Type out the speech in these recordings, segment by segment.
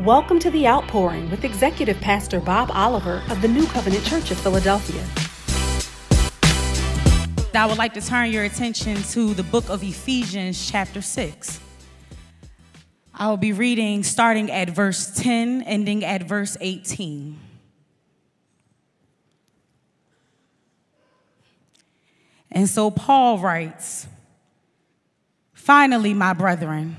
Welcome to The Outpouring with Executive Pastor Bob Oliver of the New Covenant Church of Philadelphia. I would like to turn your attention to the book of Ephesians, chapter 6. I will be reading starting at verse 10, ending at verse 18. And so Paul writes Finally, my brethren,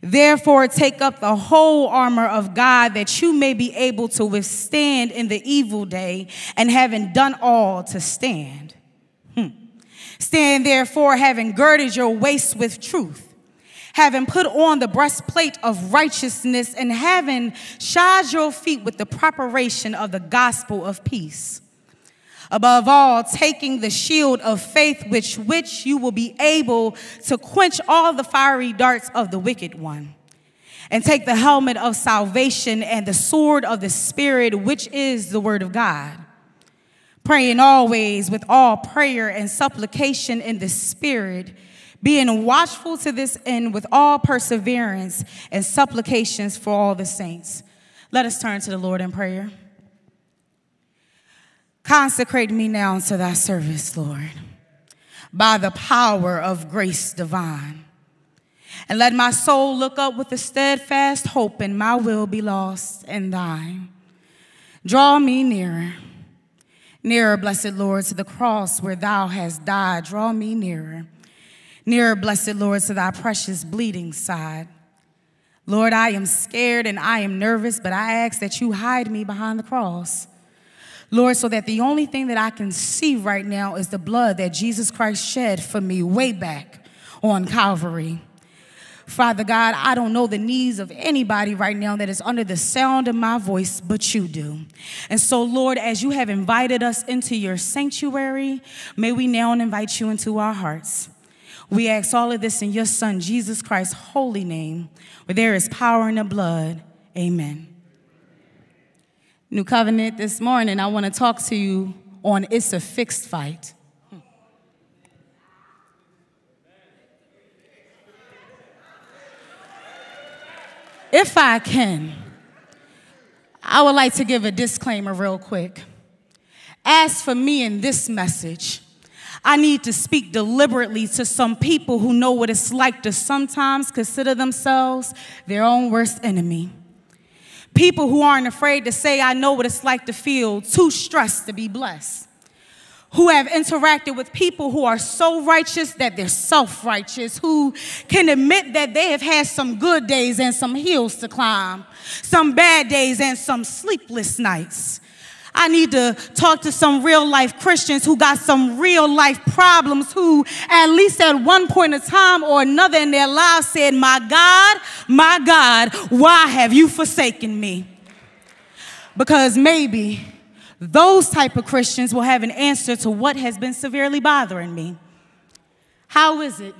Therefore, take up the whole armor of God that you may be able to withstand in the evil day, and having done all to stand. Hmm. Stand therefore, having girded your waist with truth, having put on the breastplate of righteousness, and having shod your feet with the preparation of the gospel of peace. Above all, taking the shield of faith, which which you will be able to quench all the fiery darts of the wicked one. And take the helmet of salvation and the sword of the Spirit, which is the word of God. Praying always with all prayer and supplication in the Spirit, being watchful to this end with all perseverance and supplications for all the saints. Let us turn to the Lord in prayer. Consecrate me now to thy service, Lord, by the power of grace divine. And let my soul look up with a steadfast hope, and my will be lost in thine. Draw me nearer, nearer, blessed Lord, to the cross where thou hast died. Draw me nearer, nearer, blessed Lord, to thy precious bleeding side. Lord, I am scared and I am nervous, but I ask that you hide me behind the cross. Lord, so that the only thing that I can see right now is the blood that Jesus Christ shed for me way back on Calvary. Father God, I don't know the needs of anybody right now that is under the sound of my voice, but you do. And so, Lord, as you have invited us into your sanctuary, may we now invite you into our hearts. We ask all of this in your Son, Jesus Christ's holy name, where there is power in the blood. Amen. New Covenant this morning, I want to talk to you on It's a Fixed Fight. If I can, I would like to give a disclaimer real quick. As for me in this message, I need to speak deliberately to some people who know what it's like to sometimes consider themselves their own worst enemy. People who aren't afraid to say, I know what it's like to feel too stressed to be blessed. Who have interacted with people who are so righteous that they're self righteous, who can admit that they have had some good days and some hills to climb, some bad days and some sleepless nights. I need to talk to some real life Christians who got some real life problems, who at least at one point in time or another in their lives said, My God, my God, why have you forsaken me? Because maybe those type of Christians will have an answer to what has been severely bothering me. How is it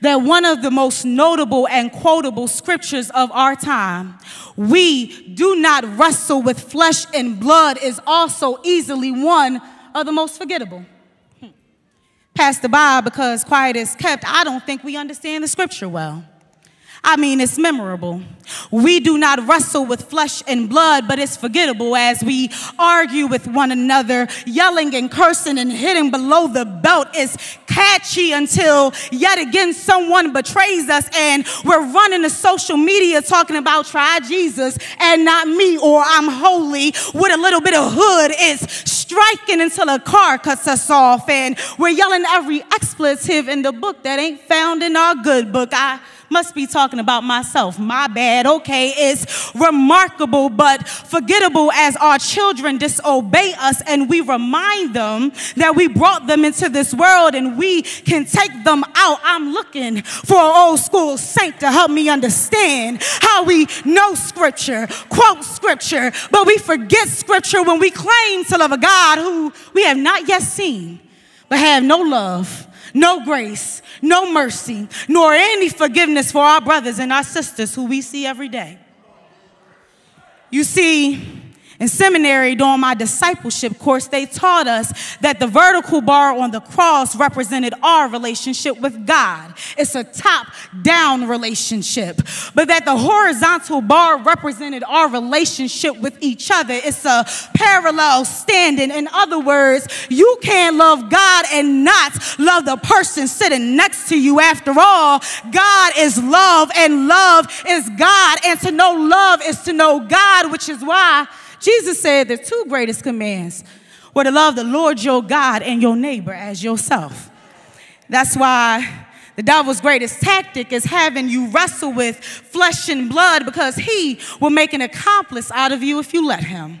that one of the most notable and quotable scriptures of our time, we do not wrestle with flesh and blood, is also easily one of the most forgettable. Hmm. Pastor Bob, because quiet is kept, I don't think we understand the scripture well. I mean, it's memorable. We do not wrestle with flesh and blood, but it's forgettable as we argue with one another, yelling and cursing and hitting below the belt is catchy until yet again someone betrays us and we're running to social media talking about try Jesus and not me or I'm holy with a little bit of hood is striking until a car cuts us off and we're yelling every expletive in the book that ain't found in our good book. I must be talking about myself. My bad. Okay, it's remarkable but forgettable as our children disobey us and we remind them that we brought them into this world and we can take them out. I'm looking for an old school saint to help me understand how we know scripture, quote scripture, but we forget scripture when we claim to love a God who we have not yet seen, but have no love, no grace, no mercy, nor any forgiveness for our brothers and our sisters who we see every day. You see, in seminary, during my discipleship course, they taught us that the vertical bar on the cross represented our relationship with God. It's a top down relationship. But that the horizontal bar represented our relationship with each other. It's a parallel standing. In other words, you can't love God and not love the person sitting next to you. After all, God is love and love is God. And to know love is to know God, which is why Jesus said the two greatest commands were to love the Lord your God and your neighbor as yourself. That's why the devil's greatest tactic is having you wrestle with flesh and blood because he will make an accomplice out of you if you let him.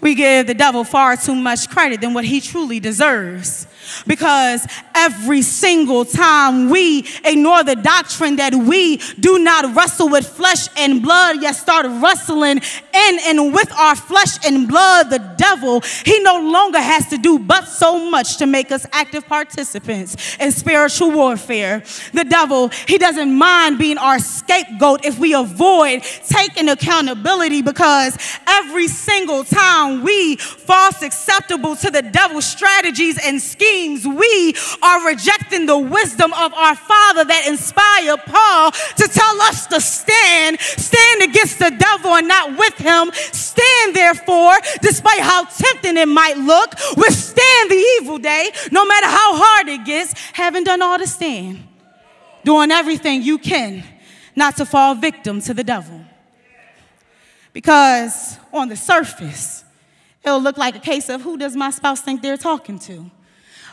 We give the devil far too much credit than what he truly deserves. Because every single time we ignore the doctrine that we do not wrestle with flesh and blood, yet start wrestling in and with our flesh and blood, the devil, he no longer has to do but so much to make us active participants in spiritual warfare. The devil, he doesn't mind being our scapegoat if we avoid taking accountability because every single time we false acceptable to the devil's strategies and schemes, we are rejecting the wisdom of our Father that inspired Paul to tell us to stand, stand against the devil and not with him. Stand, therefore, despite how tempting it might look, withstand the evil day, no matter how hard it gets, having done all to stand, doing everything you can not to fall victim to the devil. Because on the surface, it'll look like a case of who does my spouse think they're talking to?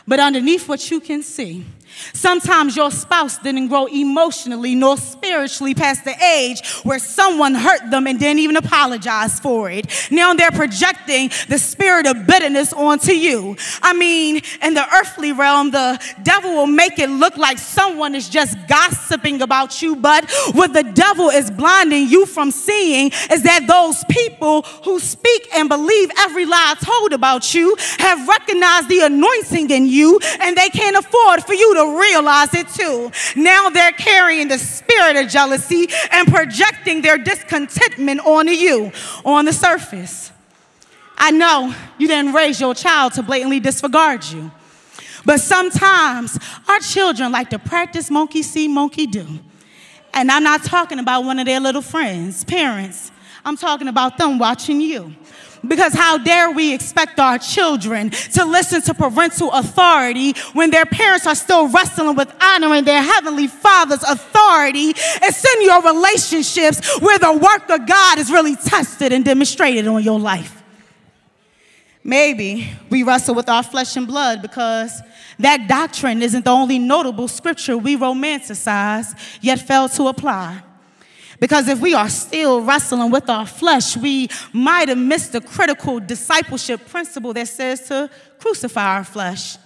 But underneath what you can see, sometimes your spouse didn't grow emotionally nor spiritually past the age where someone hurt them and didn't even apologize for it. Now they're projecting the spirit of bitterness onto you. I mean, in the earthly realm, the devil will make it look like someone is just gossiping about you, but what the devil is blinding you from seeing is that those people who speak and believe every lie told about you have recognized the anointing in you and they can't afford for you to realize it too. Now they're carrying the spirit of jealousy and projecting their discontentment onto you on the surface. I know you didn't raise your child to blatantly disregard you. But sometimes our children like to practice monkey see, monkey do. And I'm not talking about one of their little friends, parents. I'm talking about them watching you. Because how dare we expect our children to listen to parental authority when their parents are still wrestling with honoring their heavenly father's authority? It's in your relationships where the work of God is really tested and demonstrated on your life. Maybe we wrestle with our flesh and blood because that doctrine isn't the only notable scripture we romanticize yet fail to apply. Because if we are still wrestling with our flesh, we might have missed the critical discipleship principle that says to crucify our flesh,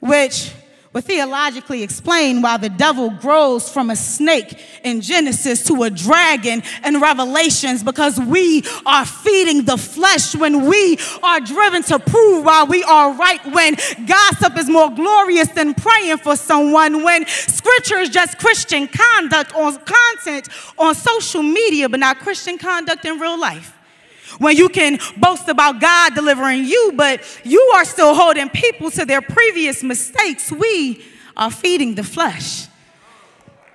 which but theologically explain why the devil grows from a snake in Genesis to a dragon in Revelations because we are feeding the flesh when we are driven to prove why we are right, when gossip is more glorious than praying for someone, when scripture is just Christian conduct on content on social media, but not Christian conduct in real life when you can boast about God delivering you, but you are still holding people to their previous mistakes. We are feeding the flesh.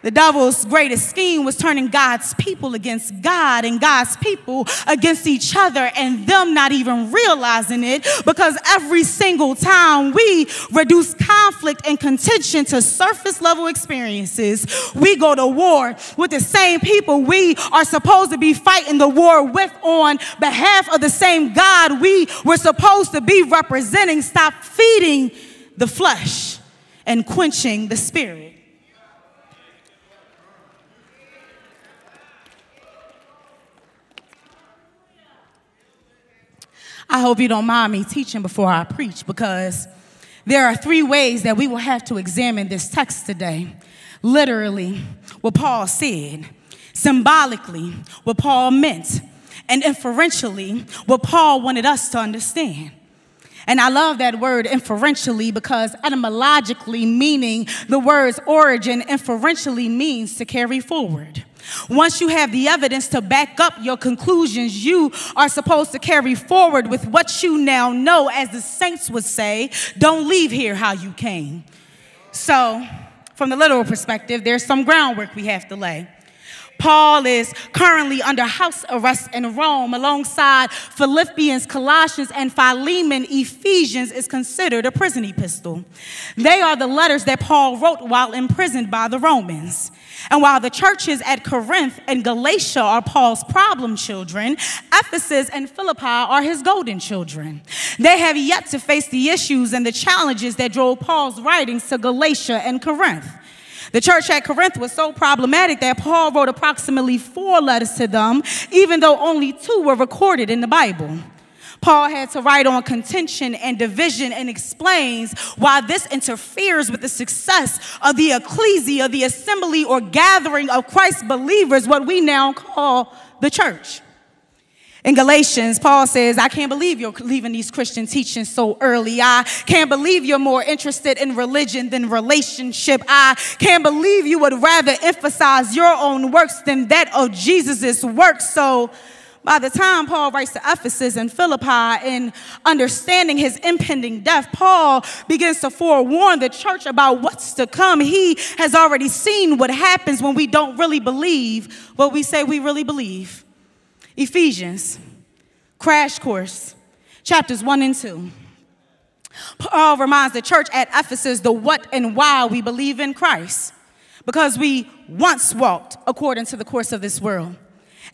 The devil's greatest scheme was turning God's people against God and God's people against each other, and them not even realizing it because every single time we reduce conflict and contention to surface level experiences, we go to war with the same people we are supposed to be fighting the war with on behalf of the same God we were supposed to be representing. Stop feeding the flesh and quenching the spirit. I hope you don't mind me teaching before I preach because there are three ways that we will have to examine this text today. Literally, what Paul said, symbolically, what Paul meant, and inferentially, what Paul wanted us to understand. And I love that word inferentially because etymologically meaning the word's origin inferentially means to carry forward. Once you have the evidence to back up your conclusions, you are supposed to carry forward with what you now know, as the saints would say, don't leave here how you came. So, from the literal perspective, there's some groundwork we have to lay. Paul is currently under house arrest in Rome alongside Philippians, Colossians, and Philemon. Ephesians is considered a prison epistle. They are the letters that Paul wrote while imprisoned by the Romans. And while the churches at Corinth and Galatia are Paul's problem children, Ephesus and Philippi are his golden children. They have yet to face the issues and the challenges that drove Paul's writings to Galatia and Corinth. The church at Corinth was so problematic that Paul wrote approximately four letters to them, even though only two were recorded in the Bible. Paul had to write on contention and division and explains why this interferes with the success of the ecclesia, the assembly or gathering of Christ's believers, what we now call the church. In Galatians, Paul says, I can't believe you're leaving these Christian teachings so early. I can't believe you're more interested in religion than relationship. I can't believe you would rather emphasize your own works than that of Jesus' works. So, by the time Paul writes to Ephesus and Philippi in understanding his impending death, Paul begins to forewarn the church about what's to come. He has already seen what happens when we don't really believe what we say we really believe. Ephesians, crash course, chapters 1 and 2. Paul reminds the church at Ephesus the what and why we believe in Christ. Because we once walked according to the course of this world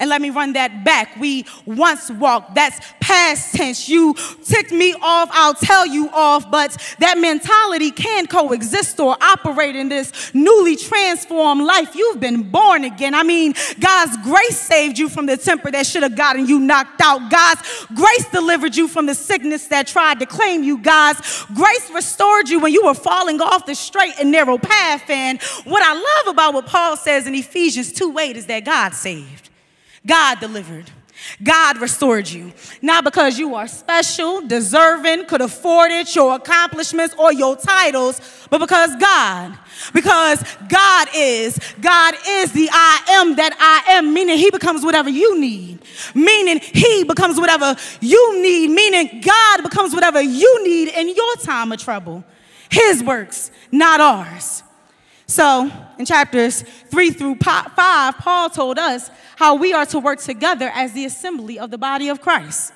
and let me run that back. We once walked. That's past tense. You ticked me off, I'll tell you off. But that mentality can coexist or operate in this newly transformed life. You've been born again. I mean, God's grace saved you from the temper that should have gotten you knocked out. God's grace delivered you from the sickness that tried to claim you. God's grace restored you when you were falling off the straight and narrow path. And what I love about what Paul says in Ephesians 2 8 is that God saved. God delivered. God restored you. Not because you are special, deserving, could afford it, your accomplishments, or your titles, but because God. Because God is. God is the I am that I am, meaning He becomes whatever you need. Meaning He becomes whatever you need. Meaning God becomes whatever you need in your time of trouble. His works, not ours. So, in chapters three through five, Paul told us how we are to work together as the assembly of the body of Christ.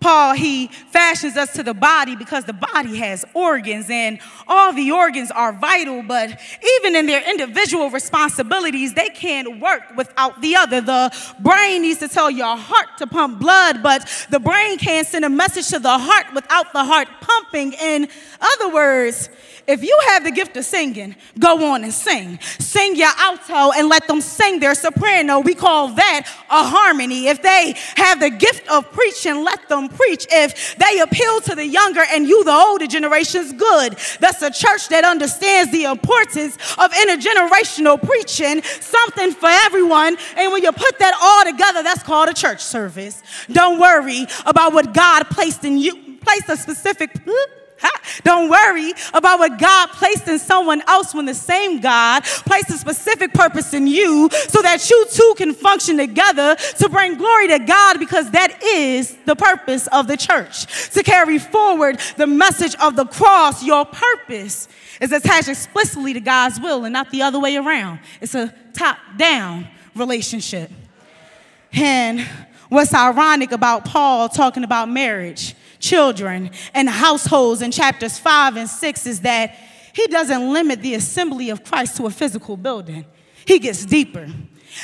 Paul, he fashions us to the body because the body has organs and all the organs are vital, but even in their individual responsibilities, they can't work without the other. The brain needs to tell your heart to pump blood, but the brain can't send a message to the heart without the heart pumping. In other words, if you have the gift of singing, go on and sing. Sing your alto and let them sing their soprano. We call that a harmony. If they have the gift of preaching, let them preach. If they appeal to the younger and you, the older generations, good. That's a church that understands the importance of intergenerational preaching, something for everyone. And when you put that all together, that's called a church service. Don't worry about what God placed in you, placed a specific. Don't worry about what God placed in someone else when the same God placed a specific purpose in you so that you two can function together to bring glory to God because that is the purpose of the church. To carry forward the message of the cross, your purpose is attached explicitly to God's will and not the other way around. It's a top down relationship. And what's ironic about Paul talking about marriage? Children and households in chapters 5 and 6 is that he doesn't limit the assembly of Christ to a physical building, he gets deeper.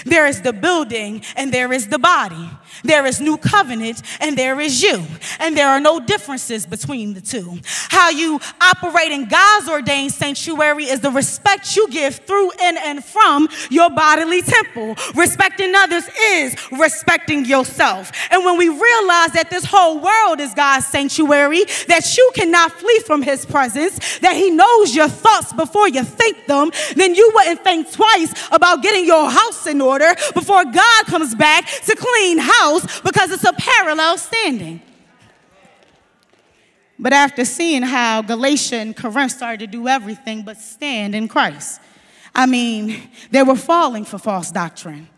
There is the building and there is the body. There is new covenant and there is you. And there are no differences between the two. How you operate in God's ordained sanctuary is the respect you give through, in, and from your bodily temple. Respecting others is respecting yourself. And when we realize that this whole world is God's sanctuary, that you cannot flee from his presence, that he knows your thoughts before you think them, then you wouldn't think twice about getting your house in order before God comes back to clean house because it's a parallel standing. But after seeing how Galatia and Corinth started to do everything but stand in Christ, I mean, they were falling for false doctrine.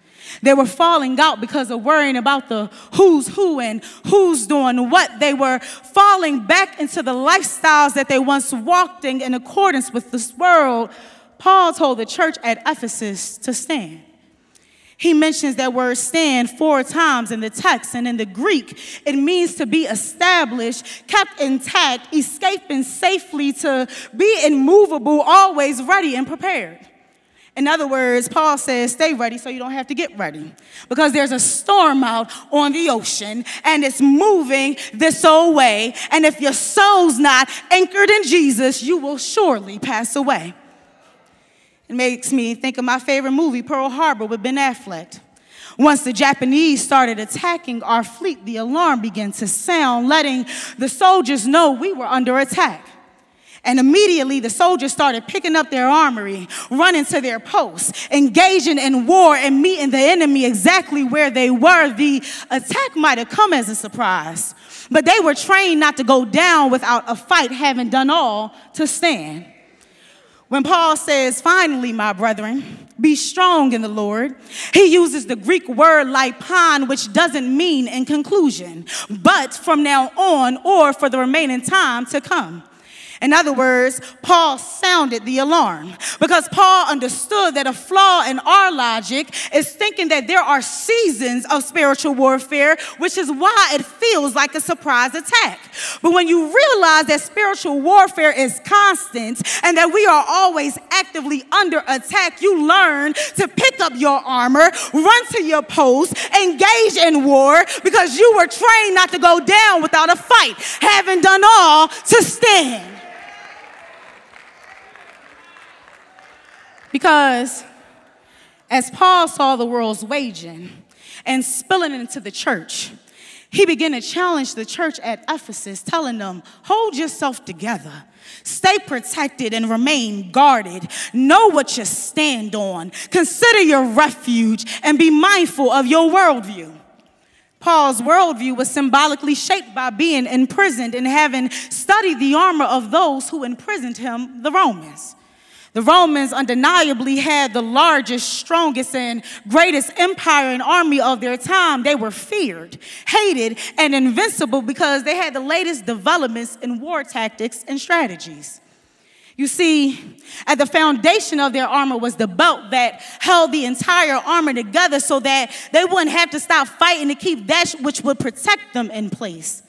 They were falling out because of worrying about the who's who and who's doing what. They were falling back into the lifestyles that they once walked in in accordance with this world. Paul told the church at Ephesus to stand. He mentions that word stand four times in the text, and in the Greek, it means to be established, kept intact, escaping safely, to be immovable, always ready and prepared. In other words, Paul says, stay ready so you don't have to get ready. Because there's a storm out on the ocean and it's moving this old way. And if your soul's not anchored in Jesus, you will surely pass away. It makes me think of my favorite movie, Pearl Harbor, with Ben Affleck. Once the Japanese started attacking our fleet, the alarm began to sound, letting the soldiers know we were under attack. And immediately the soldiers started picking up their armory, running to their posts, engaging in war and meeting the enemy exactly where they were. The attack might have come as a surprise, but they were trained not to go down without a fight, having done all to stand. When Paul says, finally, my brethren, be strong in the Lord, he uses the Greek word lipon, which doesn't mean in conclusion, but from now on or for the remaining time to come. In other words, Paul sounded the alarm because Paul understood that a flaw in our logic is thinking that there are seasons of spiritual warfare, which is why it feels like a surprise attack. But when you realize that spiritual warfare is constant and that we are always actively under attack, you learn to pick up your armor, run to your post, engage in war because you were trained not to go down without a fight, having done all to stand. Because as Paul saw the world's waging and spilling into the church, he began to challenge the church at Ephesus, telling them, Hold yourself together. Stay protected and remain guarded. Know what you stand on. Consider your refuge and be mindful of your worldview. Paul's worldview was symbolically shaped by being imprisoned and having studied the armor of those who imprisoned him, the Romans. The Romans undeniably had the largest, strongest, and greatest empire and army of their time. They were feared, hated, and invincible because they had the latest developments in war tactics and strategies. You see, at the foundation of their armor was the belt that held the entire armor together so that they wouldn't have to stop fighting to keep that which would protect them in place.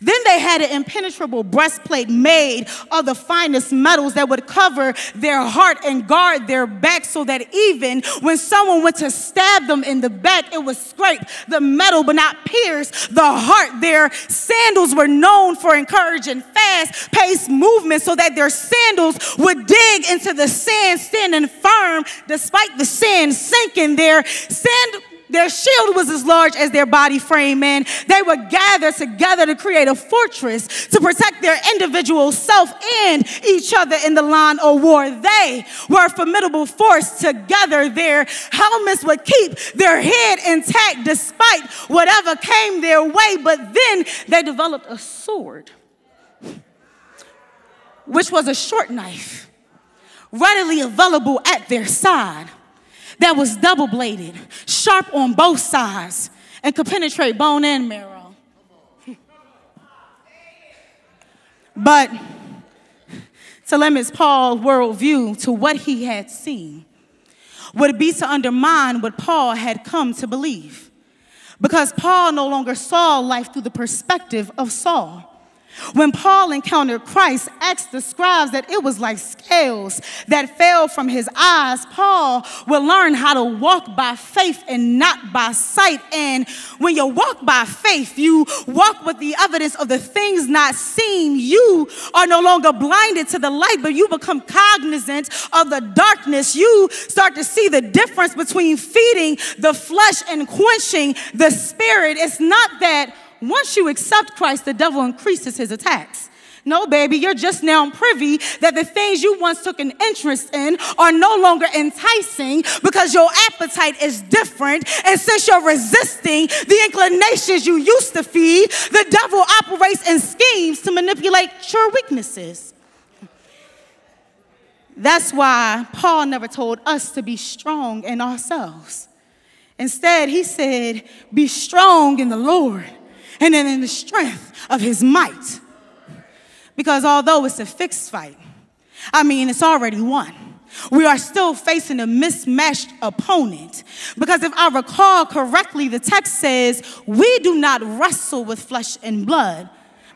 Then they had an impenetrable breastplate made of the finest metals that would cover their heart and guard their back so that even when someone went to stab them in the back, it would scrape the metal but not pierce the heart. Their sandals were known for encouraging fast paced movement so that their sandals would dig into the sand, standing firm despite the sand sinking. Their sand their shield was as large as their body frame, and they would gather together to create a fortress to protect their individual self and each other in the line of war. They were a formidable force together. Their helmets would keep their head intact despite whatever came their way, but then they developed a sword, which was a short knife, readily available at their side that was double bladed, sharp on both sides, and could penetrate bone and marrow. but to limit Paul's worldview to what he had seen would be to undermine what Paul had come to believe. Because Paul no longer saw life through the perspective of Saul, When Paul encountered Christ, asked the scribes that it was like scales that fell from his eyes. Paul will learn how to walk by faith and not by sight. And when you walk by faith, you walk with the evidence of the things not seen. You are no longer blinded to the light, but you become cognizant of the darkness. You start to see the difference between feeding the flesh and quenching the spirit. It's not that once you accept Christ, the devil increases his attacks. No, baby, you're just now privy that the things you once took an interest in are no longer enticing because your appetite is different. And since you're resisting the inclinations you used to feed, the devil operates in schemes to manipulate your weaknesses. That's why Paul never told us to be strong in ourselves. Instead, he said, Be strong in the Lord and then in the strength of his might. Because although it's a fixed fight, I mean, it's already won. We are still facing a mismatched opponent. Because if I recall correctly, the text says, We do not wrestle with flesh and blood,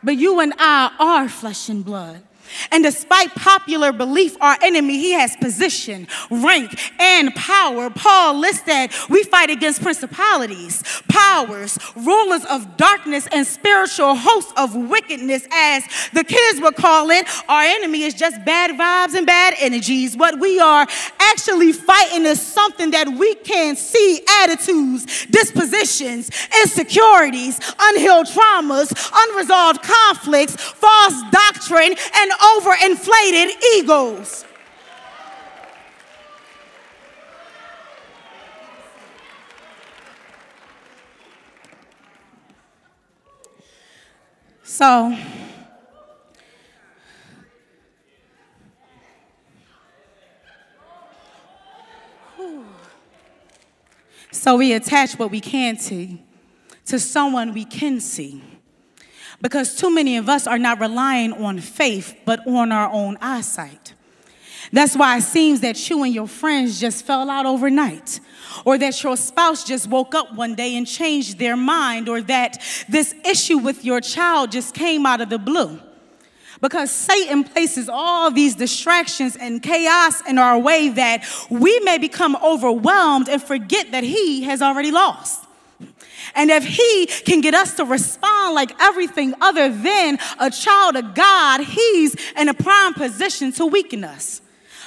but you and I are flesh and blood. And despite popular belief, our enemy, he has position, rank, and power. Paul lists that we fight against principalities, powers, rulers of darkness, and spiritual hosts of wickedness. As the kids would call it, our enemy is just bad vibes and bad energies. What we are actually fighting is something that we can see attitudes, dispositions, insecurities, unhealed traumas, unresolved conflicts, false doctrine, and overinflated egos. So, so we attach what we can't see to someone we can see. Because too many of us are not relying on faith, but on our own eyesight. That's why it seems that you and your friends just fell out overnight, or that your spouse just woke up one day and changed their mind, or that this issue with your child just came out of the blue. Because Satan places all these distractions and chaos in our way that we may become overwhelmed and forget that he has already lost. And if he can get us to respond like everything other than a child of God, he's in a prime position to weaken us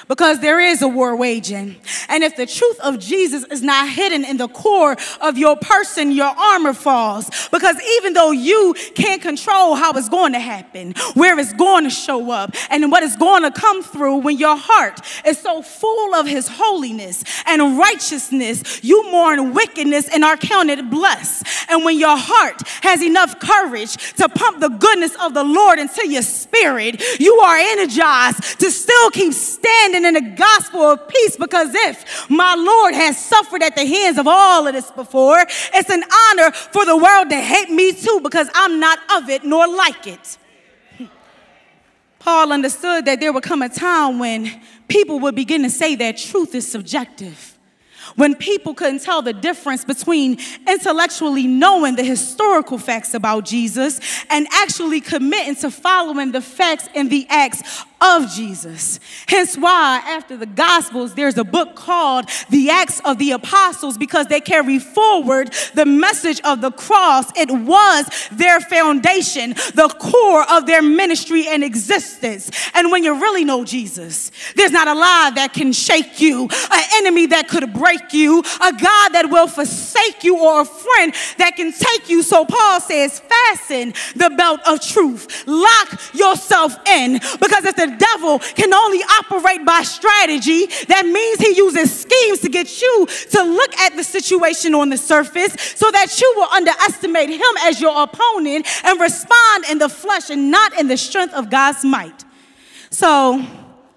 because there is a war waging. And if the truth of Jesus is not hidden in the core of your person, your armor falls. Because even though you can't control how it's going to happen, where it's going to show up, and what it's going to come through when your heart is so full of his holiness and righteousness, you mourn wickedness and are counted blessed. And when your heart has enough courage to pump the goodness of the Lord into your spirit, you are energized to still keep standing in the gospel of peace because if my Lord has suffered at the hands of all of this before, it's an honor for the world to hate me too because I'm not of it nor like it. Paul understood that there would come a time when people would begin to say that truth is subjective when people couldn't tell the difference between intellectually knowing the historical facts about Jesus and actually committing to following the facts and the acts of Jesus. Hence why after the Gospels, there's a book called The Acts of the Apostles because they carry forward the message of the cross. It was their foundation, the core of their ministry and existence. And when you really know Jesus, there's not a lie that can shake you, an enemy that could break you, a God that will forsake you, or a friend that can take you. So Paul says, fasten the belt of truth, lock yourself in because if the devil can only operate by strategy, that means he uses schemes to get you to look at the situation on the surface so that you will underestimate him as your opponent and respond in the flesh and not in the strength of God's might. So,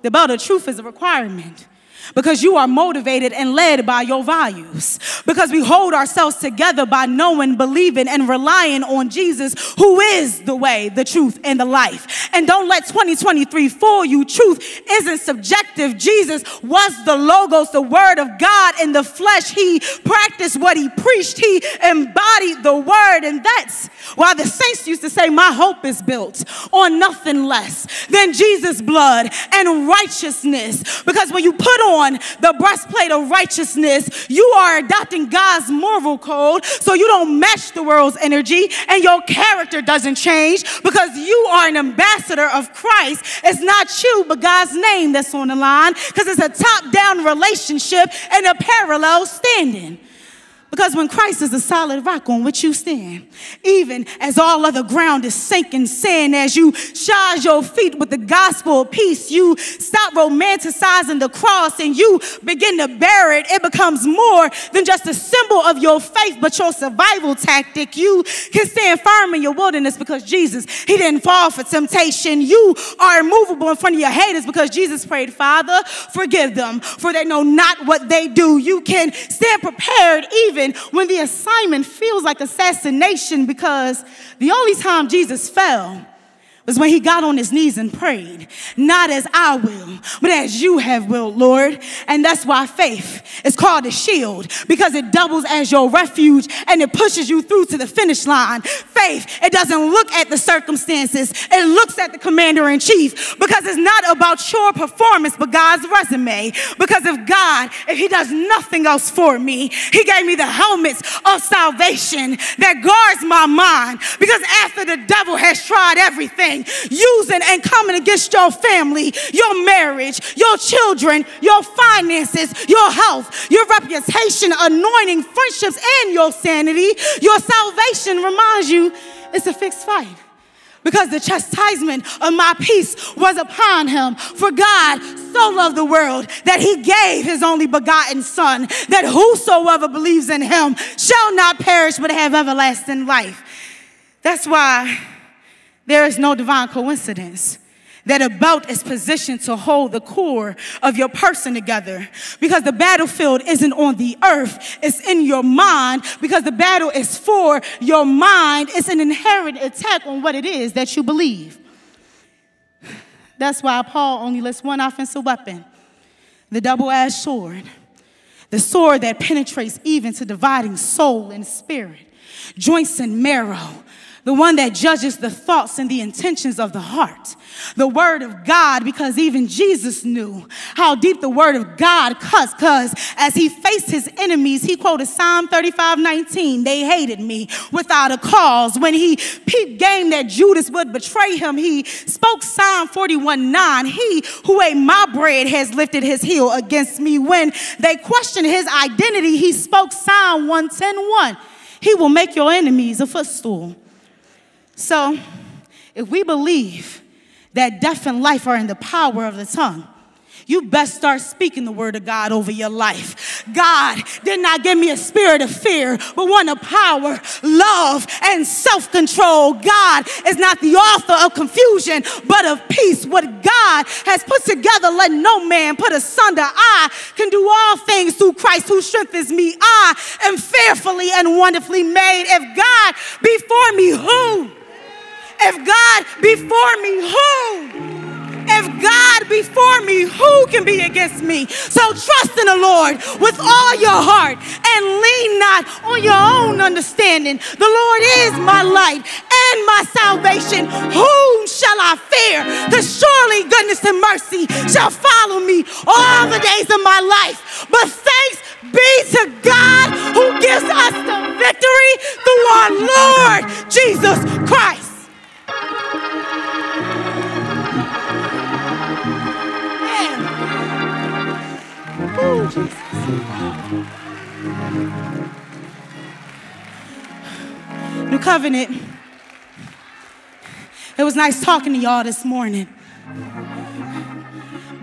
the belt of truth is a requirement because you are motivated and led by your values. Because we hold ourselves together by knowing, believing, and relying on Jesus, who is the way, the truth, and the life. And don't let 2023 fool you. Truth isn't subjective. Jesus was the Logos, the Word of God in the flesh. He practiced what He preached, He embodied the Word. And that's why the saints used to say, My hope is built on nothing less than Jesus' blood and righteousness. Because when you put on the breastplate of righteousness, you are adopting God's moral code so you don't match the world's energy and your character doesn't change because you are an ambassador of Christ. It's not you, but God's name that's on the line because it's a top down relationship and a parallel standing. Because when Christ is a solid rock on which you stand, even as all other ground is sinking sand, as you shod your feet with the gospel of peace, you stop romanticizing the cross and you begin to bear it. It becomes more than just a symbol of your faith, but your survival tactic. You can stand firm in your wilderness because Jesus, He didn't fall for temptation. You are immovable in front of your haters because Jesus prayed, Father, forgive them, for they know not what they do. You can stand prepared even when the assignment feels like assassination, because the only time Jesus fell was when he got on his knees and prayed, not as I will, but as you have willed, Lord. And that's why faith is called a shield because it doubles as your refuge and it pushes you through to the finish line. Faith, it doesn't look at the circumstances, it looks at the commander in chief because it's not about your performance, but God's resume. Because if God, if he does nothing else for me, he gave me the helmets of salvation that guards my mind. Because after the devil has tried everything, using and coming against your family, your marriage, your children, your finances, your health, your reputation, anointing, friendships, and your sanity. Your salvation reminds you it's a fixed fight because the chastisement of my peace was upon him. For God so loved the world that he gave his only begotten Son, that whosoever believes in him shall not perish but have everlasting life. That's why there is no divine coincidence that a belt is positioned to hold the core of your person together because the battlefield isn't on the earth, it's in your mind because the battle is for your mind. It's an inherent attack on what it is that you believe. That's why Paul only lists one offensive weapon the double edged sword, the sword that penetrates even to dividing soul and spirit, joints and marrow the one that judges the thoughts and the intentions of the heart. The word of God, because even Jesus knew how deep the word of God cuts, because as he faced his enemies, he quoted Psalm 35 19. They hated me without a cause. When he peeped game that Judas would betray him, he spoke Psalm 41 9. He who ate my bread has lifted his heel against me. When they questioned his identity, he spoke Psalm 110 1. He will make your enemies a footstool. So, if we believe that death and life are in the power of the tongue, you best start speaking the word of God over your life. God did not give me a spirit of fear, but one of power, love, and self control. God is not the author of confusion, but of peace. What God has put together, let no man put asunder. I can do all things through Christ who strengthens me. I am fearfully and wonderfully made. If God be for me, who? If God before me, who? If God before me, who can be against me? So trust in the Lord with all your heart and lean not on your own understanding. The Lord is my light and my salvation. Whom shall I fear? Because surely goodness and mercy shall follow me all the days of my life. But thanks be to God who gives us the victory through our Lord Jesus Christ. New Covenant. It was nice talking to y'all this morning.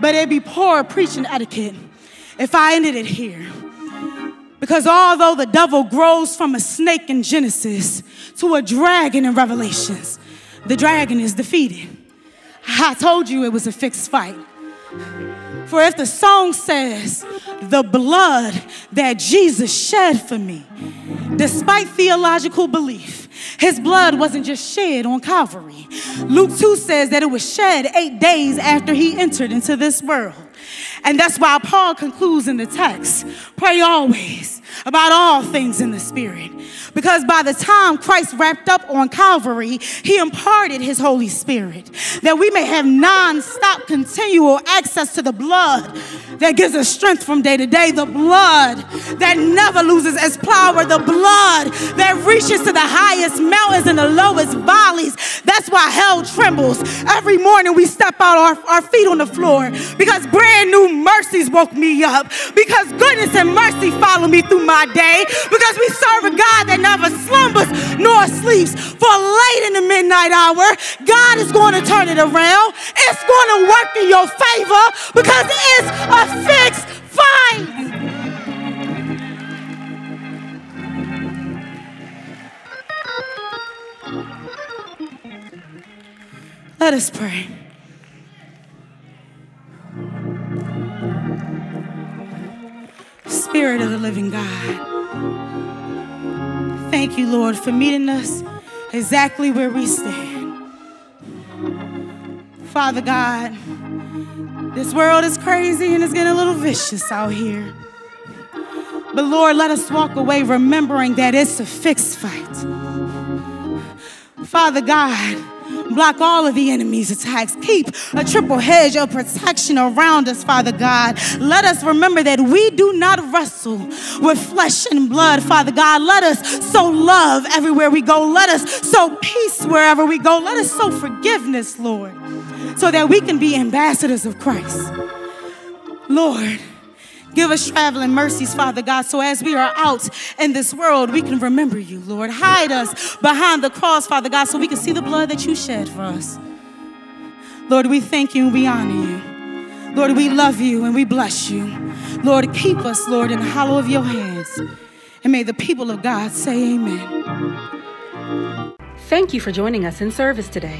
But it'd be poor preaching etiquette if I ended it here. Because although the devil grows from a snake in Genesis to a dragon in Revelations, the dragon is defeated. I told you it was a fixed fight. For if the song says, the blood that Jesus shed for me, despite theological belief, his blood wasn't just shed on Calvary. Luke 2 says that it was shed eight days after he entered into this world. And that's why Paul concludes in the text pray always about all things in the Spirit. Because by the time Christ wrapped up on Calvary, he imparted his Holy Spirit that we may have non stop, continual access to the blood that gives us strength from day to day, the blood that never loses its power, the blood that reaches to the highest mountains and the lowest valleys. That's why hell trembles. Every morning we step out our, our feet on the floor because brand new mercies woke me up, because goodness and mercy follow me through my day, because we serve a God that never slumbers nor sleeps. For late in the midnight hour, God is going to turn it around. It's going to work in your favor because it's a fixed fight. Let us pray. Spirit of the living God, thank you, Lord, for meeting us exactly where we stand. Father God, this world is crazy and it's getting a little vicious out here. But Lord, let us walk away remembering that it's a fixed fight. Father God, block all of the enemy's attacks. Keep a triple hedge of protection around us, Father God. Let us remember that we do not wrestle with flesh and blood, Father God. Let us sow love everywhere we go. Let us sow peace wherever we go. Let us sow forgiveness, Lord, so that we can be ambassadors of Christ. Lord, Give us traveling mercies, Father God, so as we are out in this world, we can remember you, Lord. Hide us behind the cross, Father God, so we can see the blood that you shed for us. Lord, we thank you and we honor you. Lord, we love you and we bless you. Lord, keep us, Lord, in the hollow of your hands. And may the people of God say amen. Thank you for joining us in service today.